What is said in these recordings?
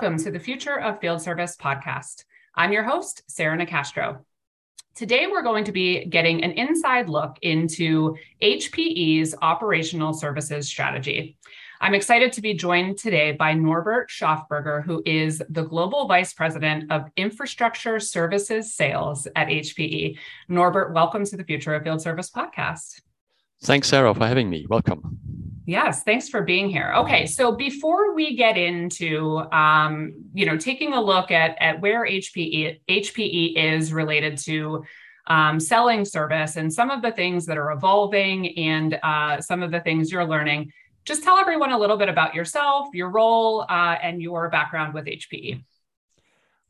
Welcome to the Future of Field Service podcast. I'm your host, Sarah Nicastro. Today, we're going to be getting an inside look into HPE's operational services strategy. I'm excited to be joined today by Norbert Schaffberger, who is the Global Vice President of Infrastructure Services Sales at HPE. Norbert, welcome to the Future of Field Service podcast. Thanks, Sarah, for having me. Welcome. Yes, thanks for being here. Okay, so before we get into, um, you know, taking a look at at where HPE HPE is related to um, selling service and some of the things that are evolving and uh, some of the things you're learning, just tell everyone a little bit about yourself, your role, uh, and your background with HPE.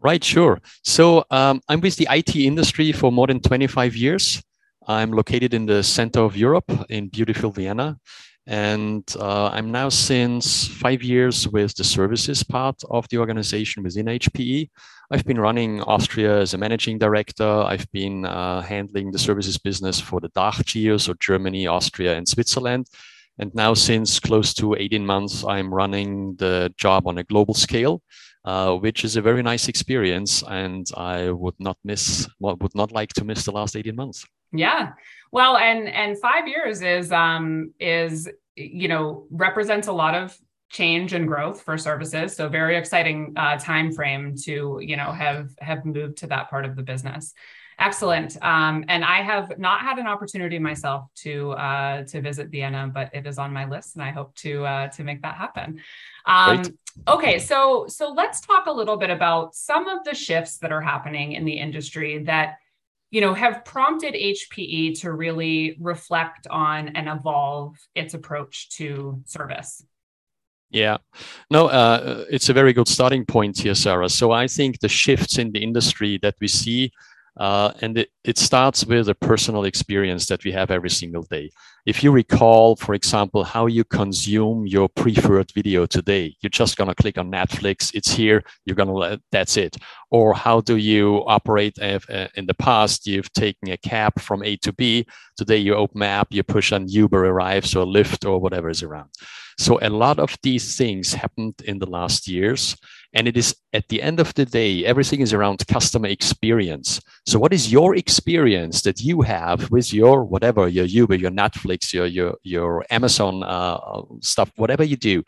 Right, sure. So um, I'm with the IT industry for more than 25 years. I'm located in the center of Europe in beautiful Vienna. And uh, I'm now since five years with the services part of the organization within HPE. I've been running Austria as a managing director. I've been uh, handling the services business for the DACH geo, so Germany, Austria, and Switzerland. And now, since close to 18 months, I'm running the job on a global scale, uh, which is a very nice experience. And I would not miss, would not like to miss the last 18 months. Yeah. Well, and and 5 years is um is you know represents a lot of change and growth for services. So very exciting uh, time frame to you know have have moved to that part of the business. Excellent. Um, and i have not had an opportunity myself to uh, to visit vienna but it is on my list and i hope to uh, to make that happen. Um, okay. So so let's talk a little bit about some of the shifts that are happening in the industry that you know, have prompted HPE to really reflect on and evolve its approach to service? Yeah, no, uh, it's a very good starting point here, Sarah. So I think the shifts in the industry that we see uh, and it, it starts with a personal experience that we have every single day. If you recall, for example, how you consume your preferred video today, you're just going to click on Netflix, it's here, you're going to, let, that's it. Or how do you operate if, uh, in the past? You've taken a cab from A to B. Today you open app, you push on Uber arrives or Lyft or whatever is around. So a lot of these things happened in the last years. And it is at the end of the day, everything is around customer experience. So, what is your experience that you have with your whatever, your Uber, your Netflix, your your your Amazon uh, stuff, whatever you do?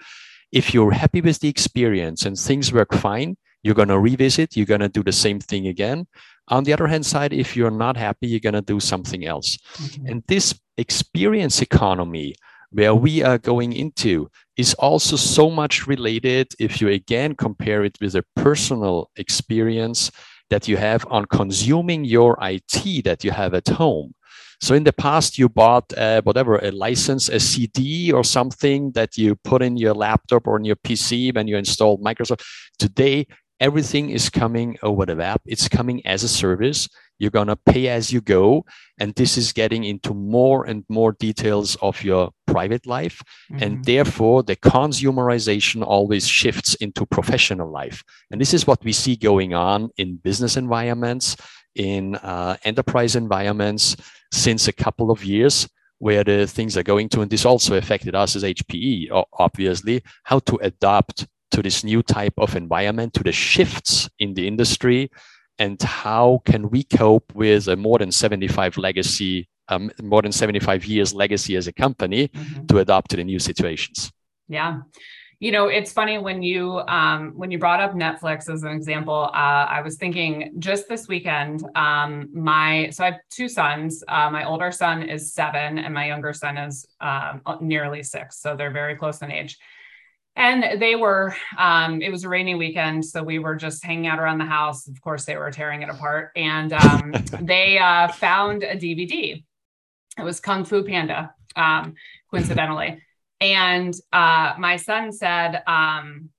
If you're happy with the experience and things work fine, you're going to revisit. You're going to do the same thing again. On the other hand side, if you're not happy, you're going to do something else. Mm-hmm. And this experience economy where we are going into is also so much related if you again compare it with a personal experience that you have on consuming your IT that you have at home. So in the past, you bought uh, whatever a license, a CD or something that you put in your laptop or in your PC when you installed Microsoft. Today, everything is coming over the web. It's coming as a service. You're going to pay as you go. And this is getting into more and more details of your private life. Mm-hmm. And therefore, the consumerization always shifts into professional life. And this is what we see going on in business environments, in uh, enterprise environments since a couple of years where the things are going to, and this also affected us as HPE, obviously, how to adapt to this new type of environment, to the shifts in the industry, and how can we cope with a more than 75 legacy, um, more than 75 years legacy as a company mm-hmm. to adapt to the new situations? Yeah. You know, it's funny when you um, when you brought up Netflix as an example. Uh, I was thinking just this weekend. Um, my so I have two sons. Uh, my older son is seven, and my younger son is uh, nearly six. So they're very close in age and they were um, it was a rainy weekend so we were just hanging out around the house. Of course they were tearing it apart. And um, they uh, found a dvd it was kung fu panda um, coincidentally. And uh, my son said um,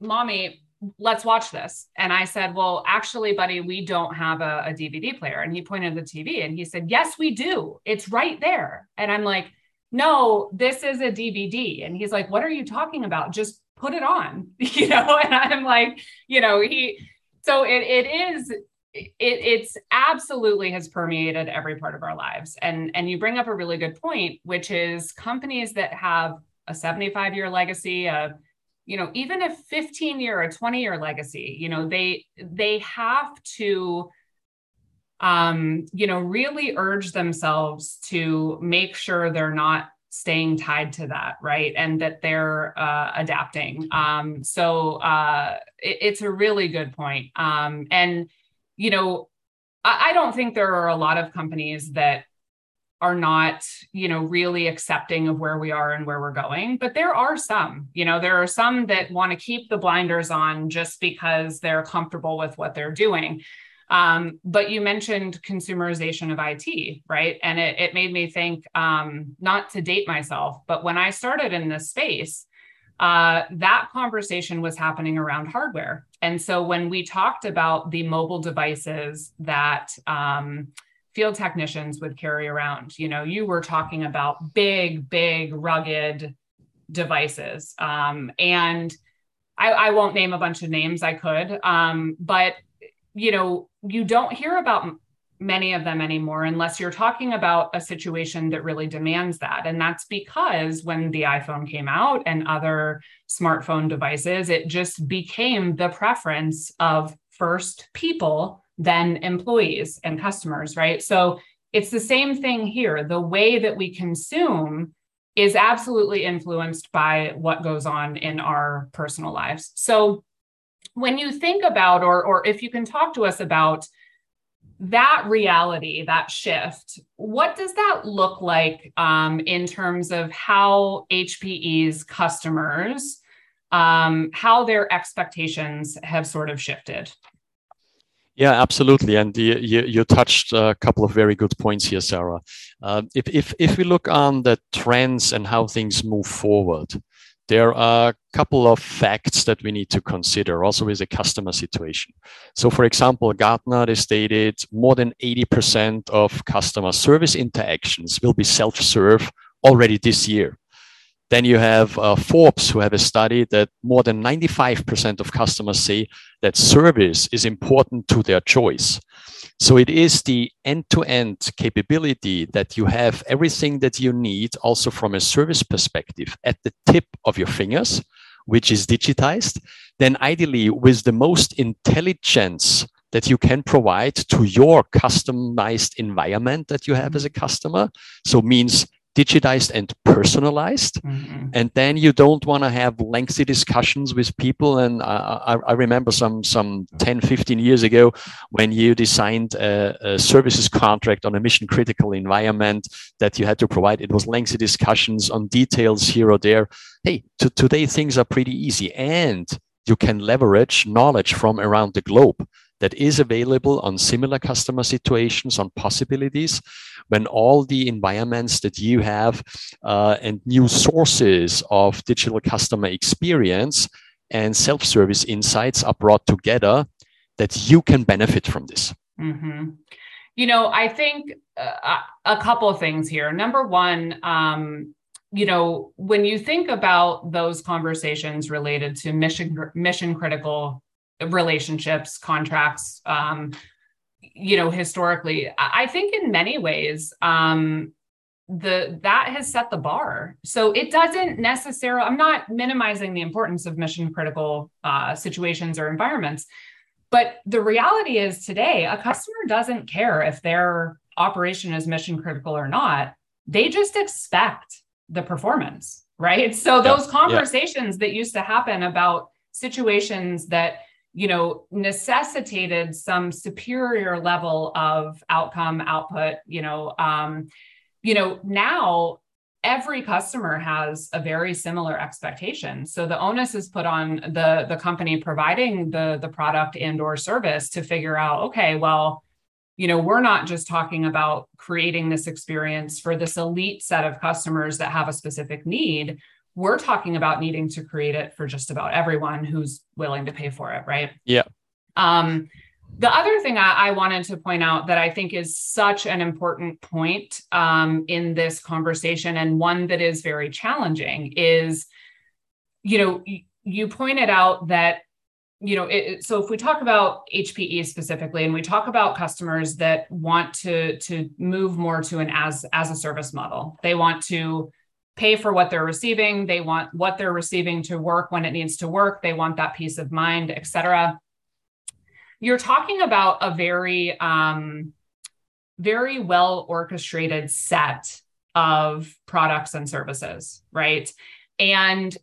mommy let's watch this. And i said well actually buddy we don't have a, a dvd player. And he pointed at the tv and he said yes we do. It's right there. And i'm like no, this is a DVD. And he's like, what are you talking about? Just put it on, you know? And I'm like, you know, he, so it, it is, it, it's absolutely has permeated every part of our lives. And, and you bring up a really good point, which is companies that have a 75 year legacy, of, you know even a 15 year or 20 year legacy you know they they have to um you know really urge themselves to make sure they're not staying tied to that right? And that they're uh, adapting. Um so uh it, it's a really good point. Um and you know I, I don't think there are a lot of companies that are not you know really accepting of where we are and where we're going but there are some. You know there are some that want to keep the blinders on just because they're comfortable with what they're doing um, but you mentioned consumerization of it right and it, it made me think um, not to date myself but when i started in this space uh, that conversation was happening around hardware and so when we talked about the mobile devices that um, field technicians would carry around. You know, you were talking about big, big, rugged devices. Um, and I, I, won't name a bunch of names, I could, um, but you know, you don't hear about many of them anymore unless you're talking about a situation that really demands that. And that's because when the iPhone came out and other smartphone devices, it just became the preference of first people then employees and customers, right? So it's the same thing here. The way that we consume is absolutely influenced by what goes on in our personal lives. So when you think about, or, or if you can talk to us about that reality, that shift, what does that look like um, in terms of how HPE's customers, um, how their expectations have sort of shifted? Yeah, absolutely. And you, you, you, touched a couple of very good points here, Sarah. Uh, if, if, if we look on the trends and how things move forward, there are a couple of facts that we need to consider also with a customer situation. So, for example, Gartner they stated more than 80% of customer service interactions will be self serve already this year. Then you have uh, Forbes, who have a study that more than 95% of customers say that service is important to their choice. So it is the end to end capability that you have everything that you need, also from a service perspective, at the tip of your fingers, which is digitized. Then, ideally, with the most intelligence that you can provide to your customized environment that you have as a customer. So, means digitized and personalized. Mm-hmm. And then you don't want to have lengthy discussions with people. And I, I, remember some, some 10, 15 years ago when you designed a, a, services contract on a mission critical environment that you had to provide. It was lengthy discussions on details here or there. Hey, to, today things are pretty easy and you can leverage knowledge from around the globe that is available on similar customer situations, on possibilities, when all the environments that you have uh, and new sources of digital customer experience and self service insights are brought together, that you can benefit from this. Mm-hmm. You know, I think uh, a couple of things here. Number one, um, you know, when you think about those conversations related to mission mission critical relationships, contracts, um, you know, historically, I think in many ways, um, the that has set the bar. So it doesn't necessarily. I'm not minimizing the importance of mission critical uh, situations or environments, but the reality is today, a customer doesn't care if their operation is mission critical or not. They just expect the performance, right? So those conversations yeah. that used to happen about situations that you know necessitated some superior level of outcome output you know um, you know now every customer has a very similar expectation. So the onus is put on the the company providing the the product and or service to figure out okay well you know we're not just talking about creating this experience for this elite set of customers that have a specific need we're talking about needing to create it for just about everyone who's willing to pay for it, right? Yeah. Um, the other thing I, I, wanted to point out that I think is such an important point um, in this conversation and one that is very challenging is, you know, you, you pointed out that you know it, so if we talk about hpe specifically and we talk about customers that want to to move more to an as as a service model they want to pay for what they're receiving. They want what they're receiving to work when it needs to work. They want that peace of mind, et cetera. You're talking about a very, um, very well orchestrated set of products and services, right? And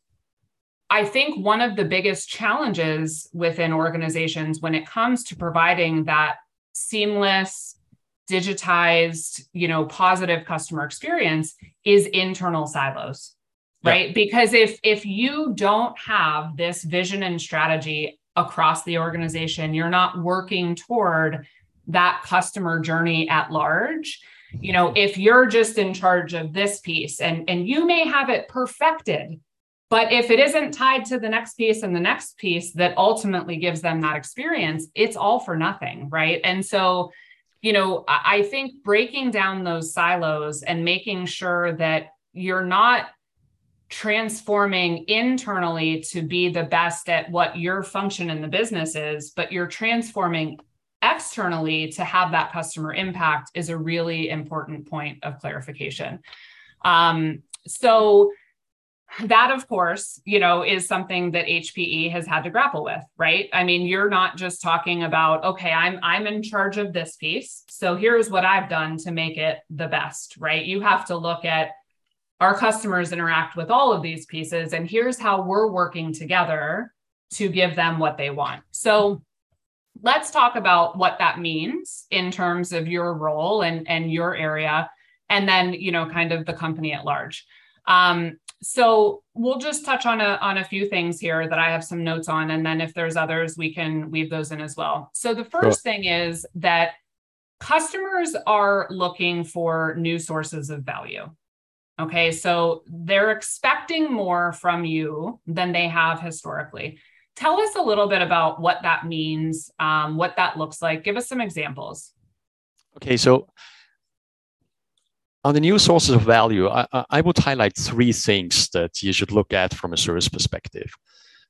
I think one of the biggest challenges within organizations when it comes to providing that seamless, digitized, you know, positive customer experience is internal silos. Right? Because if if you don't have this vision and strategy across the organization, you're not working toward that customer journey at large. You know, if you're just in charge of this piece and and you may have it perfected, but if it isn't tied to the next piece and the next piece that ultimately gives them that experience, it's all for nothing, right? And so you know, I think breaking down those silos and making sure that you're not transforming internally to be the best at what your function in the business is, but you're transforming externally to have that customer impact is a really important point of clarification. Um, so, that of course you know is something that hpe has had to grapple with right? I mean you're not just talking about okay i'm i'm in charge of this piece so here's what i've done to make it the best right? You have to look at our customers interact with all of these pieces and here's how we're working together to give them what they want. So let's talk about what that means in terms of your role and and your area and then you know kind of the company at large. Um, so we'll just touch on a on a few things here that I have some notes on, and then if there's others, we can weave those in as well. So the first thing is that customers are looking for new sources of value. Okay, so they're expecting more from you than they have historically. Tell us a little bit about what that means, um, what that looks like. Give us some examples. Okay, so on the new sources of value, I, I, would highlight three things that you should look at from a service perspective.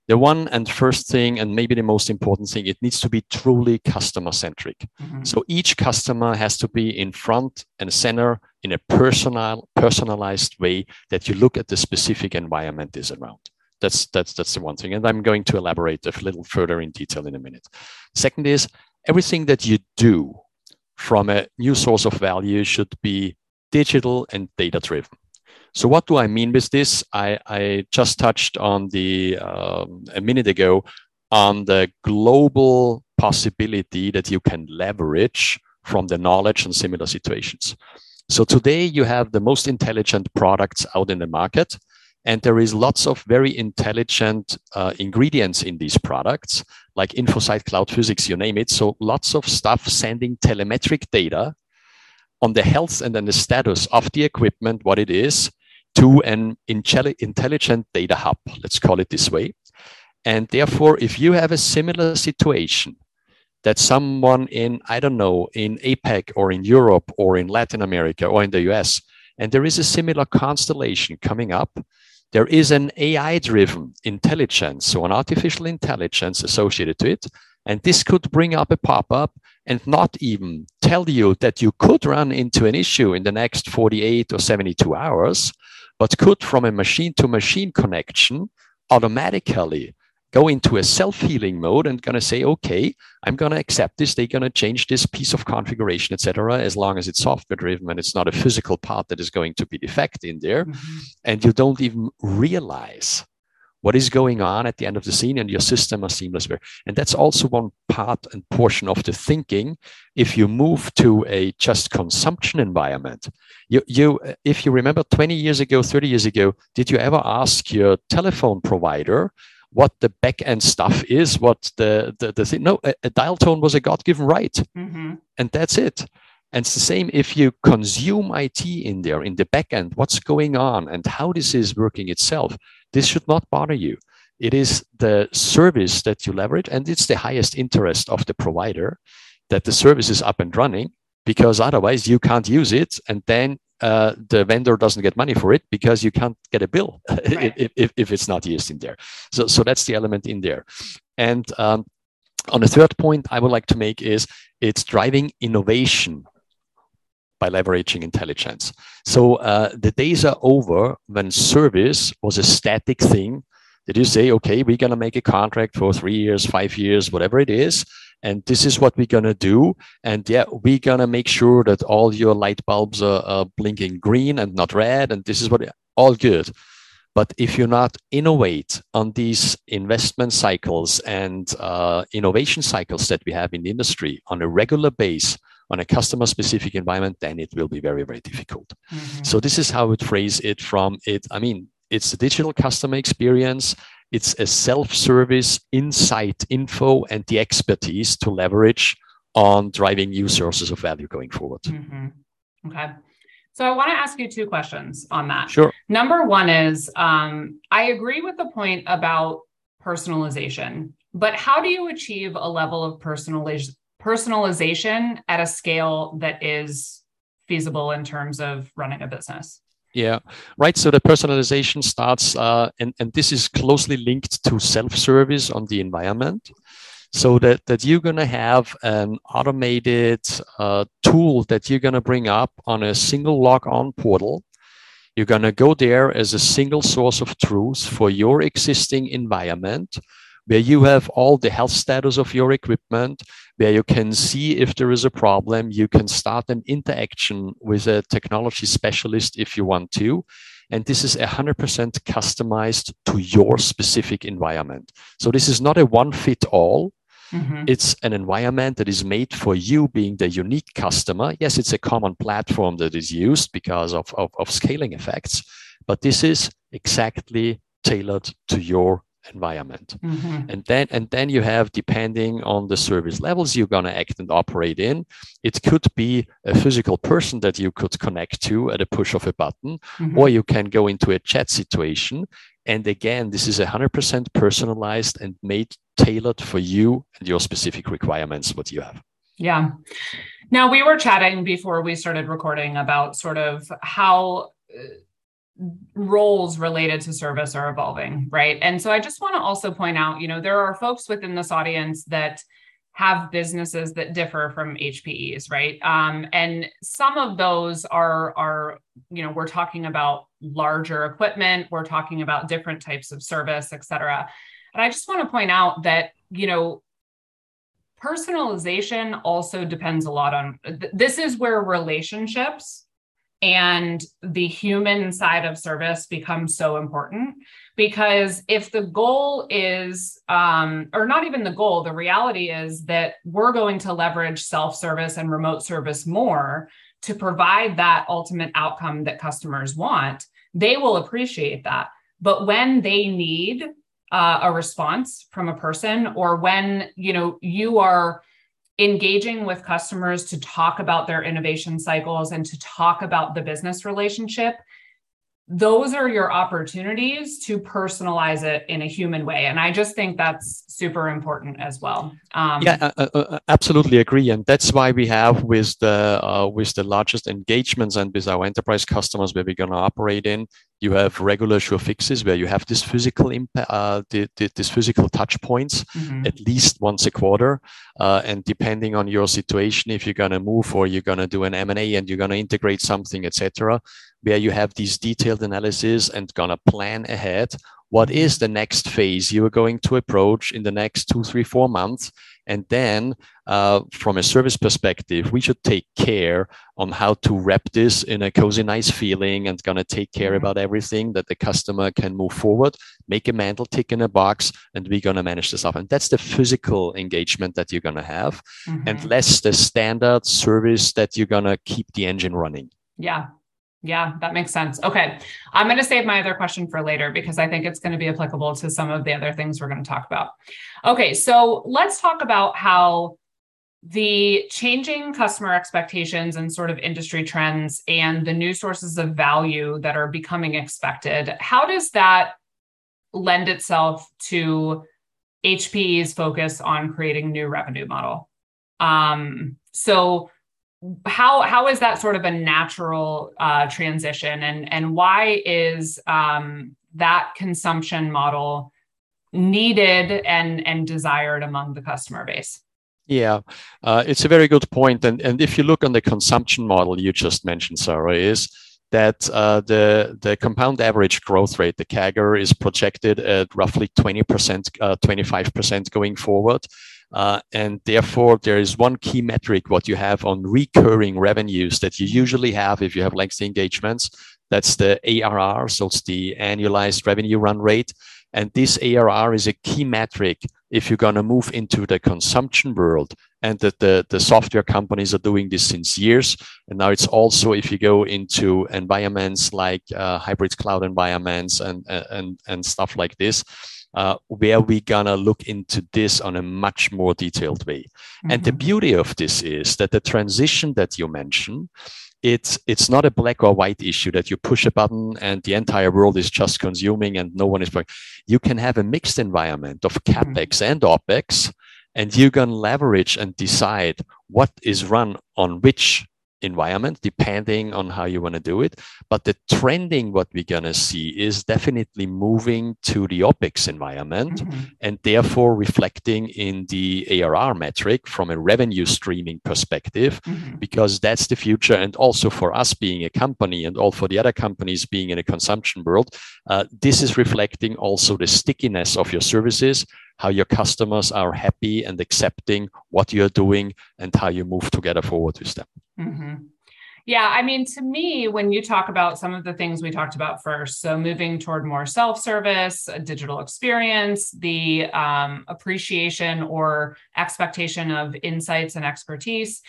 The one and first thing, and maybe the most important thing, it needs to be truly customer centric. Mm-hmm. So each customer has to be in front and center in a personal, personalized way that you look at the specific environment is around. That's that's that's the one thing, and I'm going to elaborate a little further in detail in a minute. Second is everything that you do from a new source of value should be digital and data driven. So what do I mean with this? I, I just touched on the um, a minute ago on the global possibility that you can leverage from the knowledge and similar situations. So today you have the most intelligent products out in the market, and there is lots of very intelligent uh, ingredients in these products, like InfoSight, CloudPhysics, you name it. So lots of stuff sending telemetric data on the health and then the status of the equipment, what it is, to an intelligent data hub, let's call it this way. And therefore, if you have a similar situation that someone in, I don't know, in APAC or in Europe or in Latin America or in the US, and there is a similar constellation coming up, there is an AI driven intelligence, so an artificial intelligence associated to it. And this could bring up a pop up and not even tell you that you could run into an issue in the next 48 or 72 hours, but could, from a machine to machine connection, automatically go into a self-healing mode and going to say, okay, I'm going to accept this. They're going to change this piece of configuration, etc. As long as it's software driven and it's not a physical part that is going to be defect in there, mm-hmm. and you don't even realize what is going on at the end of the scene and your system are seamless and that's also one part and portion of the thinking if you move to a just consumption environment you, you if you remember 20 years ago 30 years ago did you ever ask your telephone provider what the back end stuff is what the the, the thing no a, a dial tone was a god-given right mm-hmm. and that's it and it's the same if you consume IT in there in the back end, what's going on and how this is working itself. This should not bother you. It is the service that you leverage, and it's the highest interest of the provider that the service is up and running because otherwise you can't use it and then uh, the vendor doesn't get money for it because you can't get a bill right. if, if, if, it's not used in there. So, so that's the element in there. And um, on the third point I would like to make is it's driving innovation by leveraging intelligence. So uh, the days are over when service was a static thing that you say, okay, we're going to make a contract for three years, five years, whatever it is. And this is what we're going to do. And yeah, we're going to make sure that all your light bulbs are, are blinking green and not red. And this is what all good. But if you're not innovate on these investment cycles and uh, innovation cycles that we have in the industry on a regular base, on a customer specific environment, then it will be very, very difficult. Mm-hmm. So this is how I would phrase it from it. I mean, it's a digital customer experience. It's a self-service insight info and the expertise to leverage on driving new sources of value going forward. Mm-hmm. Okay. So I want to ask you two questions on that. Sure. Number one is um, I agree with the point about personalization, but how do you achieve a level of personalization personalization at a scale that is feasible in terms of running a business? Yeah, right. So the personalization starts, uh, and, and this is closely linked to self service on the environment so that, that you're going to have an automated uh, tool that you're going to bring up on a single log on portal. You're going to go there as a single source of truth for your existing environment, where you have all the health status of your equipment, where you can see if there is a problem. You can start an interaction with a technology specialist if you want to. And this is 100% customized to your specific environment. So this is not a one fit all. Mm-hmm. It's an environment that is made for you being the unique customer. Yes, it's a common platform that is used because of, of, of scaling effects, but this is exactly tailored to your environment mm-hmm. and then and then you have depending on the service levels you're going to act and operate in it could be a physical person that you could connect to at a push of a button mm-hmm. or you can go into a chat situation and again this is 100% personalized and made tailored for you and your specific requirements what you have yeah now we were chatting before we started recording about sort of how uh, roles related to service are evolving, right? And so I just want to also point out, you know, there are folks within this audience that have businesses that differ from HPEs, right? Um, and some of those are are you know we're talking about larger equipment, we're talking about different types of service, et cetera. And I just want to point out that you know personalization also depends a lot on this is where relationships and the human side of service becomes so important. Because if the goal is um, or not even the goal the reality is that we're going to leverage self-service and remote service more to provide that ultimate outcome that customers want. They will appreciate that. But when they need uh, a response from a person or when you know you are engaging with customers to talk about their innovation cycles and to talk about the business relationship those are your opportunities to personalize it in a human way. And i just think that's super important as well. Um, yeah uh, uh, uh, absolutely agree. And that's why we have with the uh, with the largest engagements and with our enterprise customers where we're going to operate in you have regular sure fixes where you have this physical impact uh, the, the, this physical touch points mm-hmm. at least once a quarter. Uh, and depending on your situation if you're going to move or you're going to do an m&a and you're going to integrate something etc where you have these detailed analysis and gonna plan ahead. What is the next phase? You are going to approach in the next two three four months and then uh, from a service perspective we should take care on how to wrap this in a cozy nice feeling and gonna take care mm-hmm. about everything that the customer can move forward make a mental tick in a box and we're gonna manage this up. And that's the physical engagement that you're gonna have mm-hmm. and less the standard service that you're gonna keep the engine running. Yeah yeah, that makes sense. Okay. I'm going to save my other question for later because I think it's going to be applicable to some of the other things we're going to talk about. Okay. So let's talk about how the changing customer expectations and sort of industry trends and the new sources of value that are becoming expected, how does that lend itself to HPE's focus on creating new revenue model? Um, so, how how is that sort of a natural uh, transition and and why is um, that consumption model needed and and desired among the customer base Yeah, uh, it's a very good point. And, and if you look on the consumption model you just mentioned, Sarah, is that uh, the, the compound average growth rate, the CAGR, is projected at roughly 20%, uh, 25% going forward. Uh, and therefore, there is one key metric what you have on recurring revenues that you usually have if you have lengthy engagements. That's the ARR, so it's the annualized revenue run rate. And this ARR is a key metric if you're going to move into the consumption world. And that the, the software companies are doing this since years. And now it's also if you go into environments like uh, hybrid cloud environments and, and, and stuff like this, uh, where we're gonna look into this on a much more detailed way. Mm-hmm. And the mm-hmm. beauty of this is that the transition that you mentioned it's it's not a black or white issue that you push a button and the entire world is just consuming and no one is you can have a mixed environment of mm-hmm. capex and opex and you can leverage and decide what is run on which environment depending on how you want to do it but the trending what we're going to see is definitely moving to the opex environment mm-hmm. and therefore reflecting in the arr metric from a revenue streaming perspective mm-hmm. because that's the future and also for us being a company and all for the other companies being in a consumption world uh, this is reflecting also the stickiness of your services how your customers are happy and accepting what you're doing and how you move together forward with them Mm-hmm. Yeah, I mean, to me, when you talk about some of the things we talked about first, so moving toward more self service, a digital experience, the um, appreciation or expectation of insights and expertise,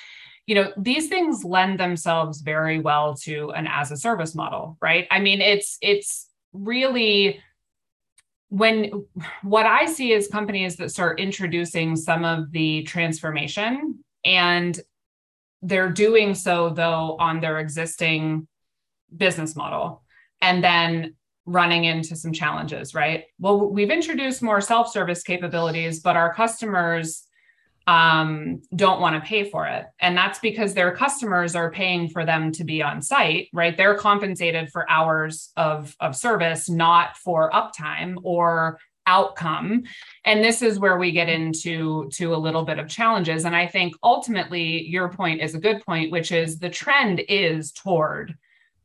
you know, these things lend themselves very well to an as a service model, right? I mean, it's, it's really when what I see is companies that start introducing some of the transformation and they're doing so though on their existing business model and then running into some challenges right? Well we've introduced more self-service capabilities but our customers um, don't want to pay for it. And that's because their customers are paying for them to be on site right? They're compensated for hours of, of service not for uptime or outcome. And this is where we get into to a little bit of challenges. And i think ultimately your point is a good point which is the trend is toward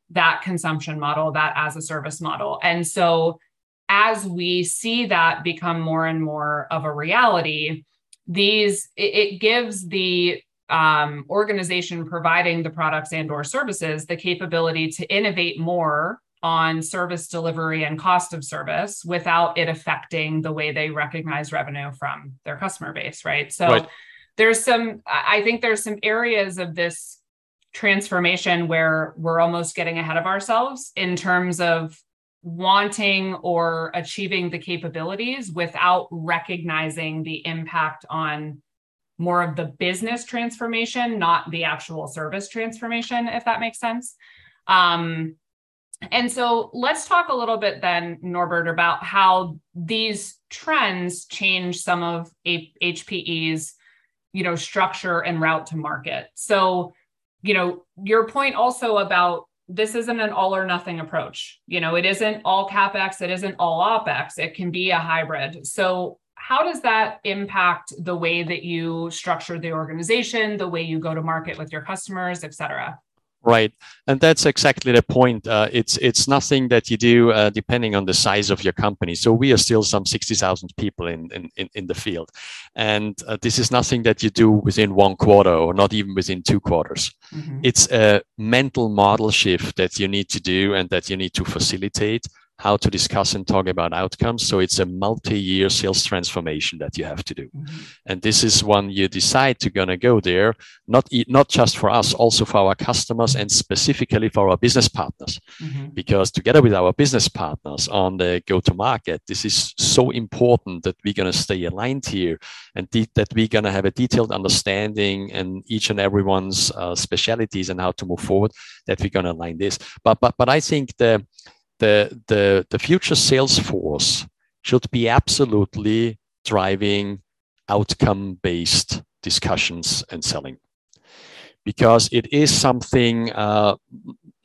that consumption model that as a service model. And so as we see that become more and more of a reality these it, gives the um, organization providing the products and or services the capability to innovate more on service delivery and cost of service without it affecting the way they recognize revenue from their customer base, right? So right. there's some, I think there's some areas of this transformation where we're almost getting ahead of ourselves in terms of wanting or achieving the capabilities without recognizing the impact on more of the business transformation, not the actual service transformation, if that makes sense. Um, and so let's talk a little bit then, Norbert, about how these trends change some of HPE's, you know, structure and route to market. So, you know, your point also about this isn't an all or nothing approach. You know, it isn't all capex, it isn't all opex. It can be a hybrid. So, how does that impact the way that you structure the organization, the way you go to market with your customers, et cetera? Right, and that's exactly the point. Uh, it's it's nothing that you do uh, depending on the size of your company. So we are still some sixty thousand people in, in in the field, and uh, this is nothing that you do within one quarter or not even within two quarters. Mm-hmm. It's a mental model shift that you need to do and that you need to facilitate how to discuss and talk about outcomes. So it's a multi-year sales transformation that you have to do. Mm-hmm. And this is when you decide to gonna go there, not, not just for us, also for our customers and specifically for our business partners. Mm-hmm. Because together with our business partners on the go-to-market, this is so important that we're gonna stay aligned here and de- that we're gonna have a detailed understanding and each and everyone's uh, specialities and how to move forward, that we're gonna align this. But, but, but I think the, the, the, the future sales force should be absolutely driving outcome based discussions and selling because it is something uh,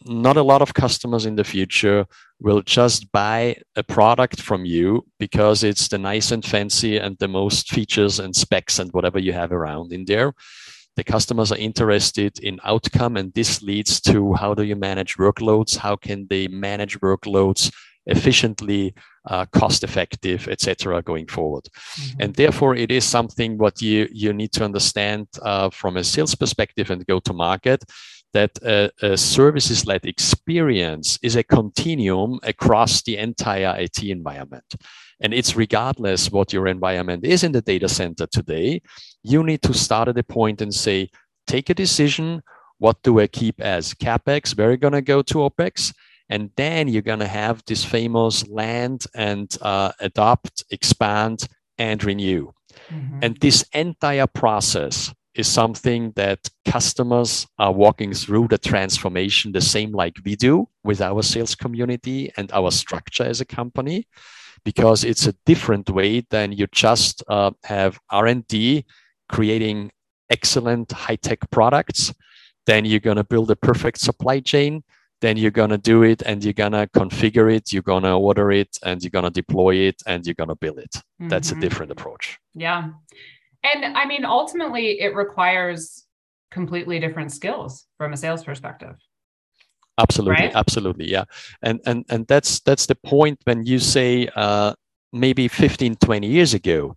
not a lot of customers in the future will just buy a product from you because it's the nice and fancy and the most features and specs and whatever you have around in there. The customers are interested in outcome, and this leads to how do you manage workloads? How can they manage workloads efficiently, uh, cost effective, etc. going forward. Mm-hmm. And therefore, it is something what you you need to understand uh, from a sales perspective and go to market that a, a services led experience is a continuum across the entire IT environment. And it's regardless what your environment is in the data center today, you need to start at a point and say, take a decision. What do I keep as CapEx? Where are going to go to OpEx? And then you're going to have this famous land and uh, adopt, expand, and renew. Mm-hmm. And this entire process is something that customers are walking through the transformation the same like we do with our sales community and our structure as a company because it's a different way than you just uh, have r&d creating excellent high-tech products then you're going to build a perfect supply chain then you're going to do it and you're going to configure it you're going to order it and you're going to deploy it and you're going to build it mm-hmm. that's a mm-hmm. different approach yeah and I mean, ultimately, it requires completely different skills from a sales perspective. Absolutely, right? absolutely, yeah. And and and that's that's the point when you say uh, maybe 15, 20 years ago,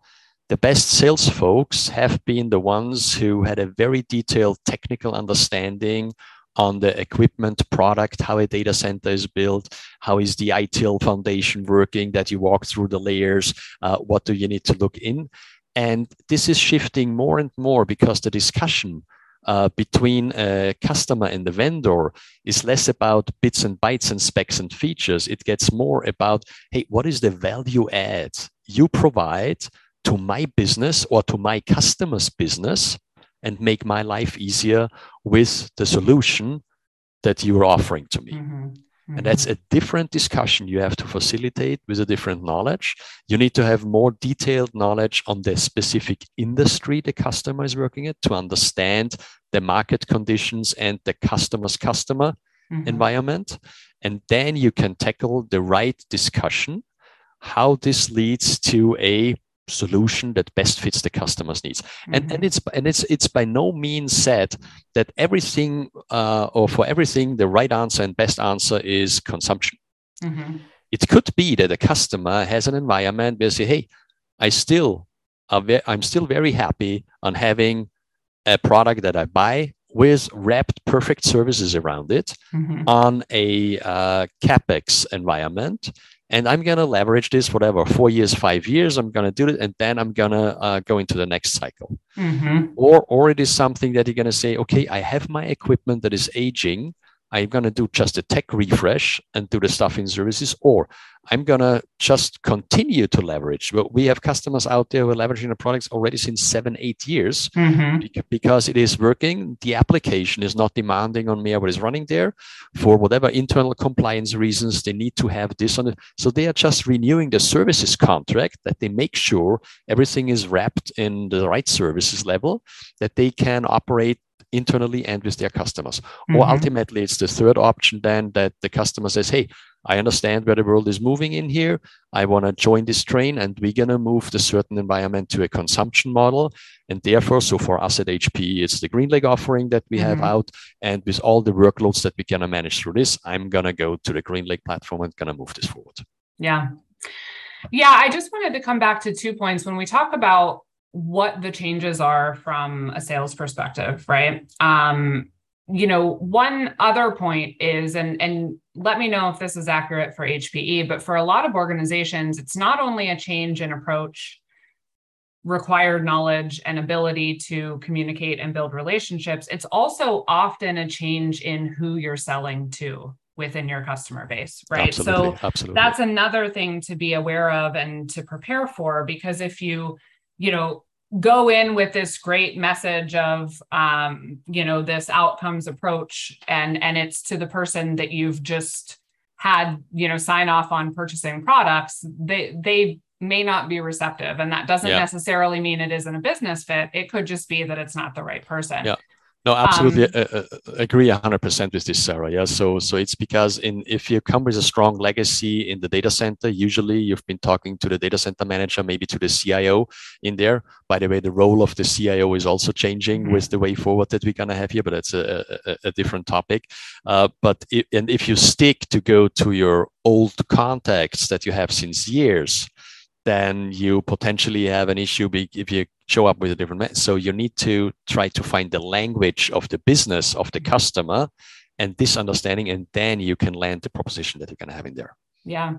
the best sales folks have been the ones who had a very detailed technical understanding on the equipment product, how a data center is built, how is the ITIL foundation working, that you walk through the layers, uh, what do you need to look in. And this is shifting more and more because the discussion uh, between a customer and the vendor is less about bits and bytes and specs and features. It gets more about, hey, what is the value add you provide to my business or to my customer's business and make my life easier with the solution that you are offering to me? Mm-hmm. Mm-hmm. And that's a different discussion you have to facilitate with a different knowledge. You need to have more detailed knowledge on the specific industry the customer is working at to understand the market conditions and the customer's customer mm-hmm. environment. And then you can tackle the right discussion, how this leads to a solution that best fits the customer's needs mm-hmm. and and it's and it's it's by no means said that everything uh, or for everything the right answer and best answer is consumption mm-hmm. it could be that a customer has an environment where say hey i still i'm still very happy on having a product that i buy with wrapped perfect services around it mm-hmm. on a uh, capex environment and i'm going to leverage this whatever four years five years i'm going to do it and then i'm going to uh, go into the next cycle mm-hmm. or or it is something that you're going to say okay i have my equipment that is aging I'm going to do just a tech refresh and do the stuff in services, or I'm going to just continue to leverage. Well, we have customers out there who are leveraging the products already since seven, eight years mm-hmm. because it is working. The application is not demanding on me what is running there for whatever internal compliance reasons. They need to have this on it. So they are just renewing the services contract that they make sure everything is wrapped in the right services level that they can operate internally and with their customers. Mm-hmm. Or ultimately, it's the third option then that the customer says, Hey, I understand where the world is moving in here. I want to join this train and we're going to move the certain environment to a consumption model. And therefore, so for us at HP, it's the GreenLake offering that we mm-hmm. have out. And with all the workloads that we're going to manage through this, I'm going to go to the GreenLake platform and going to move this forward. Yeah. Yeah. I just wanted to come back to two points. When we talk about what the changes are from a sales perspective, right? Um, you know, one other point is, and and let me know if this is accurate for HPE, but for a lot of organizations, it's not only a change in approach, required knowledge and ability to communicate and build relationships, it's also often a change in who you're selling to within your customer base, right? Absolutely, so absolutely. that's another thing to be aware of and to prepare for because if you you know go in with this great message of um, you know this outcomes approach and and it's to the person that you've just had you know sign off on purchasing products they they may not be receptive. And that doesn't yeah. necessarily mean it isn't a business fit. It could just be that it's not the right person. Yeah No, absolutely um, uh, uh agree 100% with this, Sarah. Yeah. So, so it's because in if you come with a strong legacy in the data center, usually you've been talking to the data center manager, maybe to the CIO in there. By the way, the role of the CIO is also changing mm-hmm. with the way forward that we're gonna have here, but it's a, a, a different topic. Uh, but and if you stick to go to your old contacts that you have since years, then you potentially have an issue if you show up with a different so you need to try to find the language of the business of the customer and this understanding and then you can land the proposition that you're going to have in there. Yeah.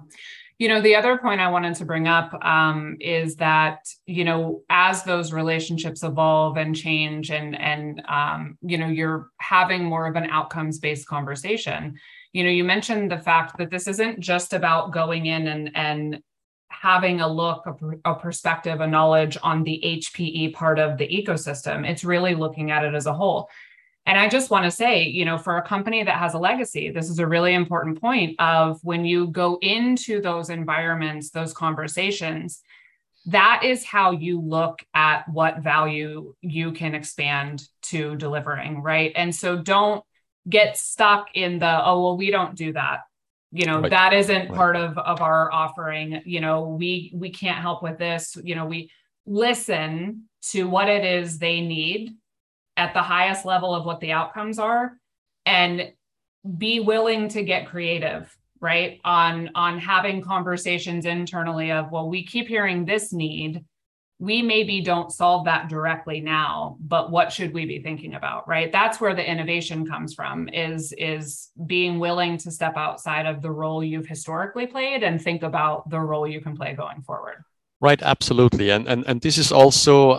You know the other point i wanted to bring up um, is that you know as those relationships evolve and change and and um, you know you're having more of an outcomes based conversation you know you mentioned the fact that this isn't just about going in and and having a look, a, a, perspective, a knowledge on the HPE part of the ecosystem. It's really looking at it as a whole. And I just want to say, you know, for a company that has a legacy, this is a really important point of when you go into those environments, those conversations, that is how you look at what value you can expand to delivering, right? And so don't get stuck in the, oh, well, we don't do that you know right. that isn't right. part of of our offering you know we we can't help with this you know we listen to what it is they need at the highest level of what the outcomes are and be willing to get creative right on on having conversations internally of well we keep hearing this need we maybe don't solve that directly now but what should we be thinking about right? That's where the innovation comes from is is being willing to step outside of the role you've historically played and think about the role you can play going forward. Right absolutely. And and, and this is also uh,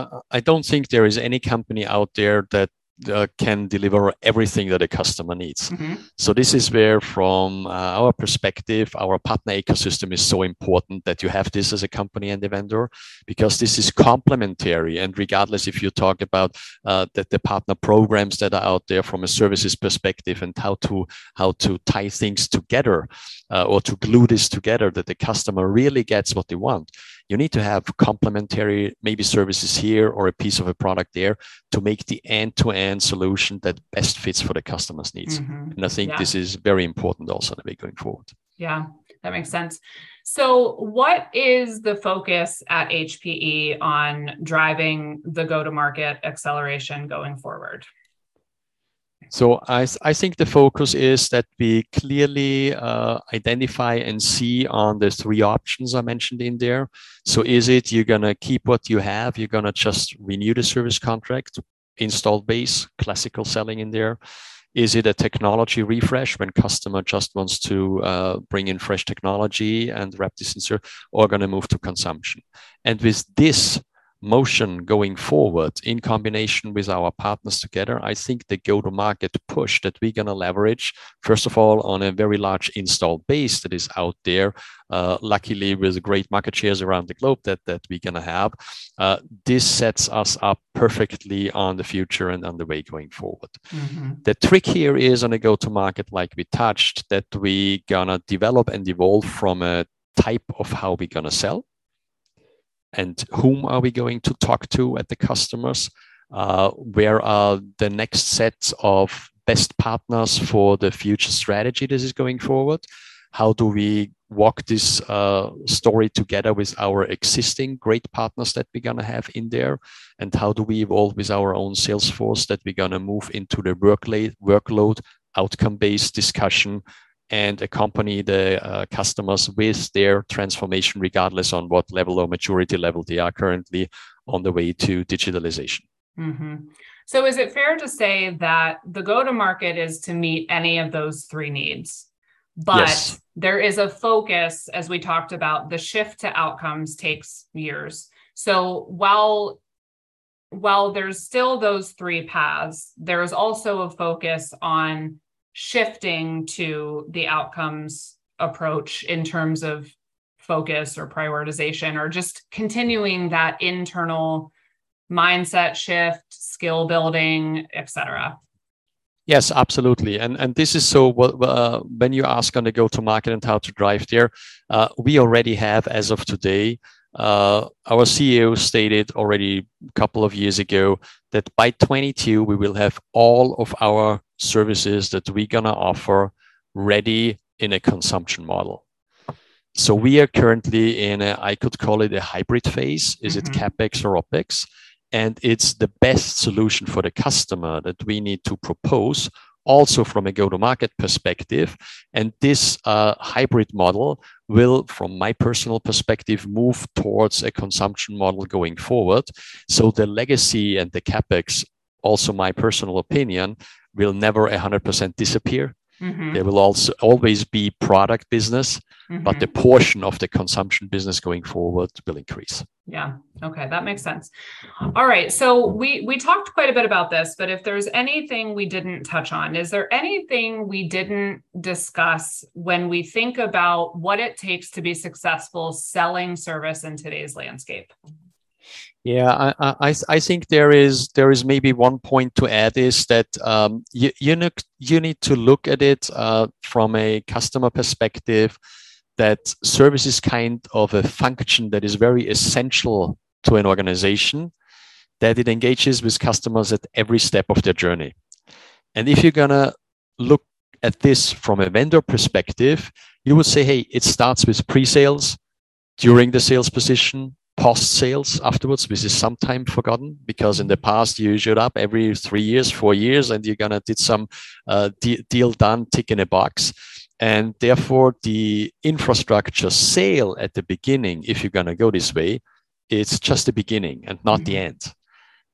uh i don't think there is any company out there that uh, can deliver everything that a customer needs. Mm-hmm. So this is where, from uh, our perspective, our partner ecosystem is so important that you have this as a company and a vendor because this is complementary. And regardless if you talk about uh, that the partner programs that are out there from a services perspective and how to how to tie things together uh, or to glue this together, that the customer really gets what they want. You need to have complementary maybe services here or a piece of a product there to make the end-to-end solution that best fits for the customer's needs. Mm-hmm. and i think yeah. this is very important also in the way going forward. Yeah that makes sense. So what is the focus at hpe on driving the go-to-market acceleration going forward so I, I think the focus is that we clearly uh, identify and see on the three options I mentioned in there. So is it you're going to keep what you have? You're going to just renew the service contract, installed base, classical selling in there? Is it a technology refresh when customer just wants to uh, bring in fresh technology and wrap this in, or going to move to consumption? And with this motion going forward in combination with our partners together, I think the go to market push that we're going to leverage, first of all, on a very large installed base that is out there, uh, luckily with great market shares around the globe that, that we're going to have, uh, this sets us up perfectly on the future and on the way going forward. Mm-hmm. The trick here is on a go to market, like we touched, that we're going to develop and evolve from a type of how we're going to sell and whom are we going to talk to at the customers? Uh, where are the next sets of best partners for the future strategy this is going forward? How do we walk this uh, story together with our existing great partners that we're going to have in there? And how do we evolve with our own sales force that we're going to move into the workload, workload outcome based discussion and accompany the uh, customers with their transformation, regardless on what level or maturity level they are currently on the way to digitalization. Mm-hmm. So, is it fair to say that the go to market is to meet any of those three needs? But yes. there is a focus, as we talked about, the shift to outcomes takes years. So, while while there's still those three paths, there is also a focus on shifting to the outcomes approach in terms of focus or prioritization or just continuing that internal mindset shift skill building etc yes absolutely. And and this is so uh, when you ask on the go to market and how to drive there uh, we already have as of today. Uh, our CEO stated already a couple of years ago that by 22 we will have all of our services that we're gonna offer ready in a consumption model. So we are currently in a, I could call it a hybrid phase. Is mm-hmm. it capex or opex? And it's the best solution for the customer that we need to propose also from a go-to-market perspective. And this uh, hybrid model will, from my personal perspective, move towards a consumption model going forward. So the legacy and the capex, also my personal opinion, will never 100% disappear. Mm-hmm. There will also always be product business, mm-hmm. but the portion of the consumption business going forward will increase. Yeah. Okay, that makes sense. All right. So we we talked quite a bit about this, but if there's anything we didn't touch on, is there anything we didn't discuss when we think about what it takes to be successful selling service in today's landscape? Yeah, I, I, I think there is there is maybe one point to add is that um, you you need, you need to look at it uh, from a customer perspective. That service is kind of a function that is very essential to an organization. That it engages with customers at every step of their journey. And if you're gonna look at this from a vendor perspective, you would say, hey, it starts with pre-sales, during the sales position, post sales afterwards, which is sometimes forgotten because in the past you showed up every three years, four years, and you're gonna did some uh, de- deal done, tick in a box. And therefore, the infrastructure sale at the beginning, if you're gonna go this way, it's just the beginning and not mm-hmm. the end.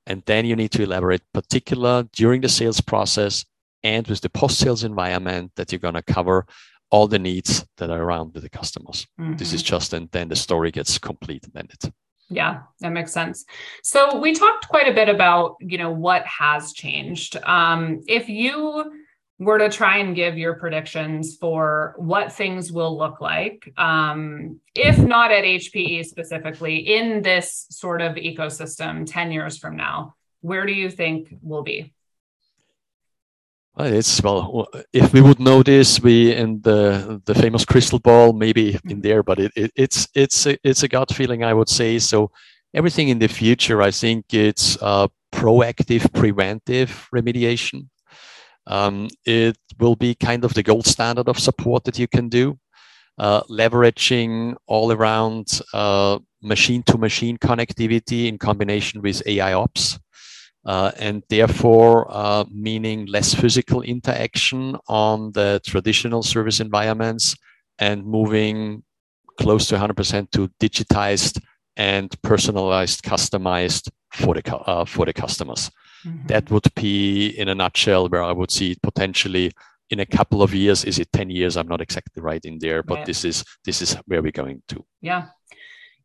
And then you need to elaborate, particular during the sales process and with the post sales environment that you're gonna cover all the needs that are around with the customers. Mm-hmm. This is mm-hmm. just, and then the story gets complete and ended. Yeah, that makes sense. So we talked quite a bit about, you know, what has changed. Um, if you were to try and give your predictions for what things will look like, um, if not at HPE specifically, in this sort of ecosystem 10 years from now, where do you think we'll be? It's well, if we would know this, we in the the famous crystal ball, maybe in there, but it, it it's it's a, it's a gut feeling, I would say. So everything in the future, I think it's uh, proactive, preventive remediation. Um, it will be kind of the gold standard of support that you can do, uh, leveraging all around machine to machine connectivity in combination with AI ops uh, and therefore uh, meaning less physical interaction on the traditional service environments and moving close to 100% to digitized and personalized, customized for the uh, for the customers. Mm-hmm. That would be in a nutshell where I would see it potentially in a couple of years. Is it 10 years? I'm not exactly right in there, but this is this is where we're going to. Yeah,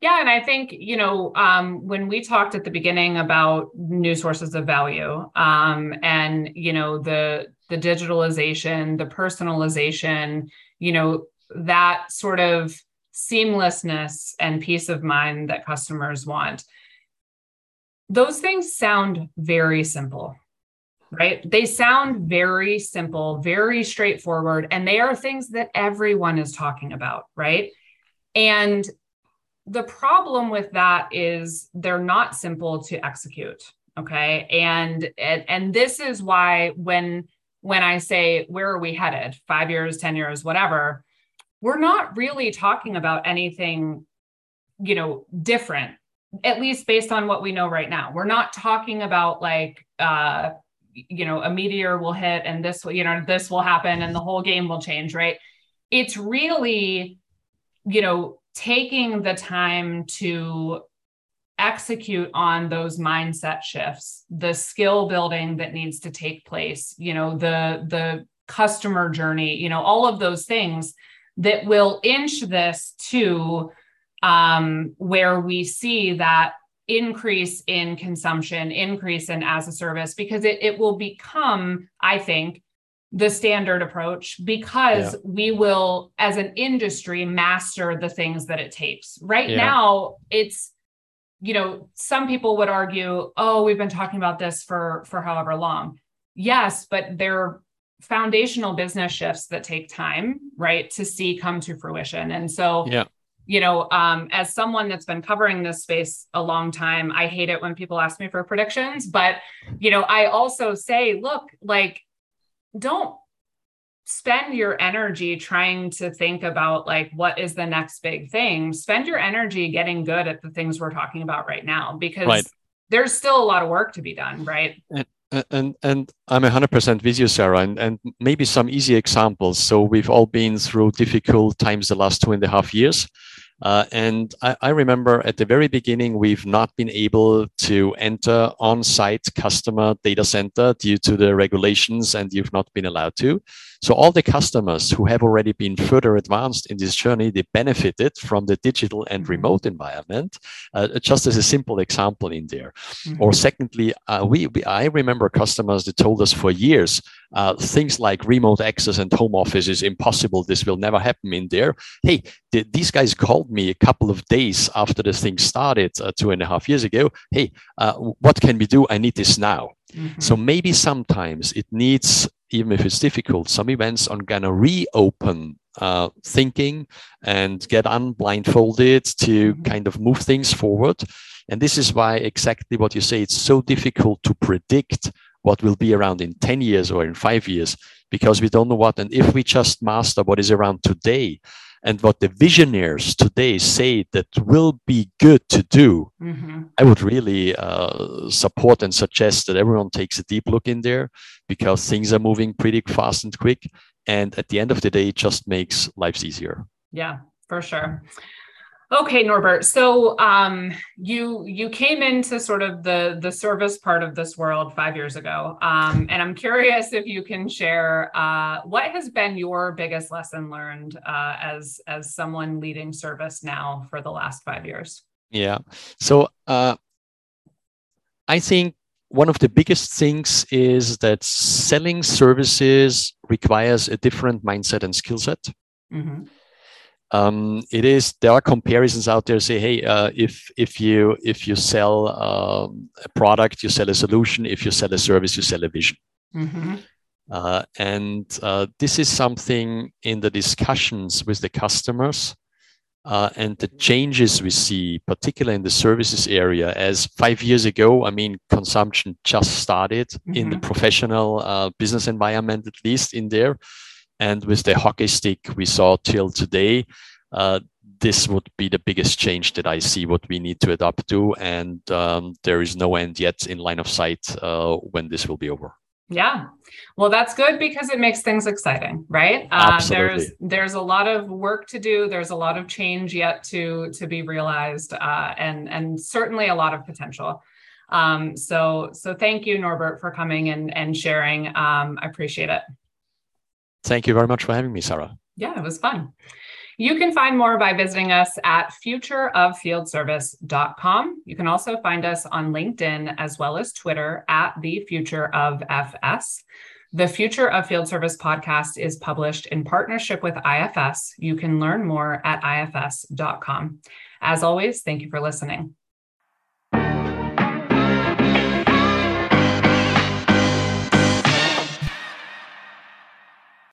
yeah, and I think you know um, when we talked at the beginning about new sources of value, um, and you know the the digitalization, the personalization, you know that sort of seamlessness and peace of mind that customers want. Those things sound very simple, right? They sound very simple, very straightforward, and they are things that everyone is talking about, right? And the problem with that is they're not simple to execute okay? And, and and this is why when when i say where are we headed? 5 years 10 years whatever we're not really talking about anything you know different at least based on what we know right now. We're not talking about like uh you know a meteor will hit and this will you know this will happen and the whole game will change right? It's really you know taking the time to execute on those mindset shifts the skill building that needs to take place you know the the customer journey you know all of those things that will inch this to um, where we see that increase in consumption increase in as a service because it, it will become i think the standard approach because yeah. we will as an industry master the things that it takes right yeah. now it's you know some people would argue oh we've been talking about this for for however long yes but they're foundational business shifts that take time right to see come to fruition and so yeah you know, um, as someone that's been covering this space a long time, I hate it when people ask me for predictions. But, you know, I also say, look, like, don't spend your energy trying to think about like what is the next big thing spend your energy getting good at the things we're talking about right now because right. there's still a lot of work to be done right and and and I'm hundred percent with you, Sarah, and, and maybe some easy examples. So we've all been through difficult times the last two and a half years. Uh, and I, I, remember at the very beginning, we've not been able to enter on site customer data center due to the regulations, and you've not been allowed to. So, all the customers who have already been further advanced in this journey, they benefited from the digital and mm-hmm. remote environment, uh, just as a simple example in there. Mm-hmm. Or, secondly, uh, we, we, I remember customers that told us for years uh, things like remote access and home office is impossible. This will never happen in there. Hey, th- these guys called me a couple of days after this thing started uh, two and a half years ago. Hey, uh, what can we do? I need this now. Mm-hmm. So maybe sometimes it needs, even if it's difficult, some events are gonna reopen uh, thinking and get unblindfolded to mm-hmm. kind of move things forward. And this is why exactly what you say, it's so difficult to predict what will be around in 10 years or in five years because we don't know what. And if we just master what is around today and what the visionaries today say that will be good to do, mm-hmm. I would really uh, support and suggest that everyone takes a deep look in there because things are moving pretty fast and quick. And at the end of the day, it just makes lives easier. Yeah, for sure. Okay, Norbert. So um, you you came into sort of the the service part of this world five years ago, um, and I'm curious if you can share uh, what has been your biggest lesson learned uh, as as someone leading service now for the last five years. Yeah. So uh, I think one of the biggest things is that selling services requires a different mindset and skill set. Mm-hmm um, it is there are comparisons out there say hey uh, if if you if you sell um, a product you sell a solution if you sell a service you sell a vision mm-hmm. uh, and uh, this is something in the discussions with the customers uh, and the changes we see particularly in the services area as five years ago i mean consumption just started mm-hmm. in the mm-hmm. professional uh, business environment at least in there and with the hockey stick we saw till today, uh, this would be the biggest change that I see what we need to adapt to. And um, there is no end yet in line of sight uh, when this will be over. Yeah. Well, that's good because it makes things exciting, right? Uh, there's there's a lot of work to do. There's a lot of change yet to to be realized, uh, and and certainly a lot of potential. Um, so so thank you, Norbert, for coming and and sharing. Um, I appreciate it. Thank you very much for having me, Sarah. Yeah, it was fun. You can find more by visiting us at futureoffieldservice.com. You can also find us on LinkedIn as well as Twitter at the Future of FS. The Future of Field Service podcast is published in partnership with IFS. You can learn more at ifs.com. As always, thank you for listening.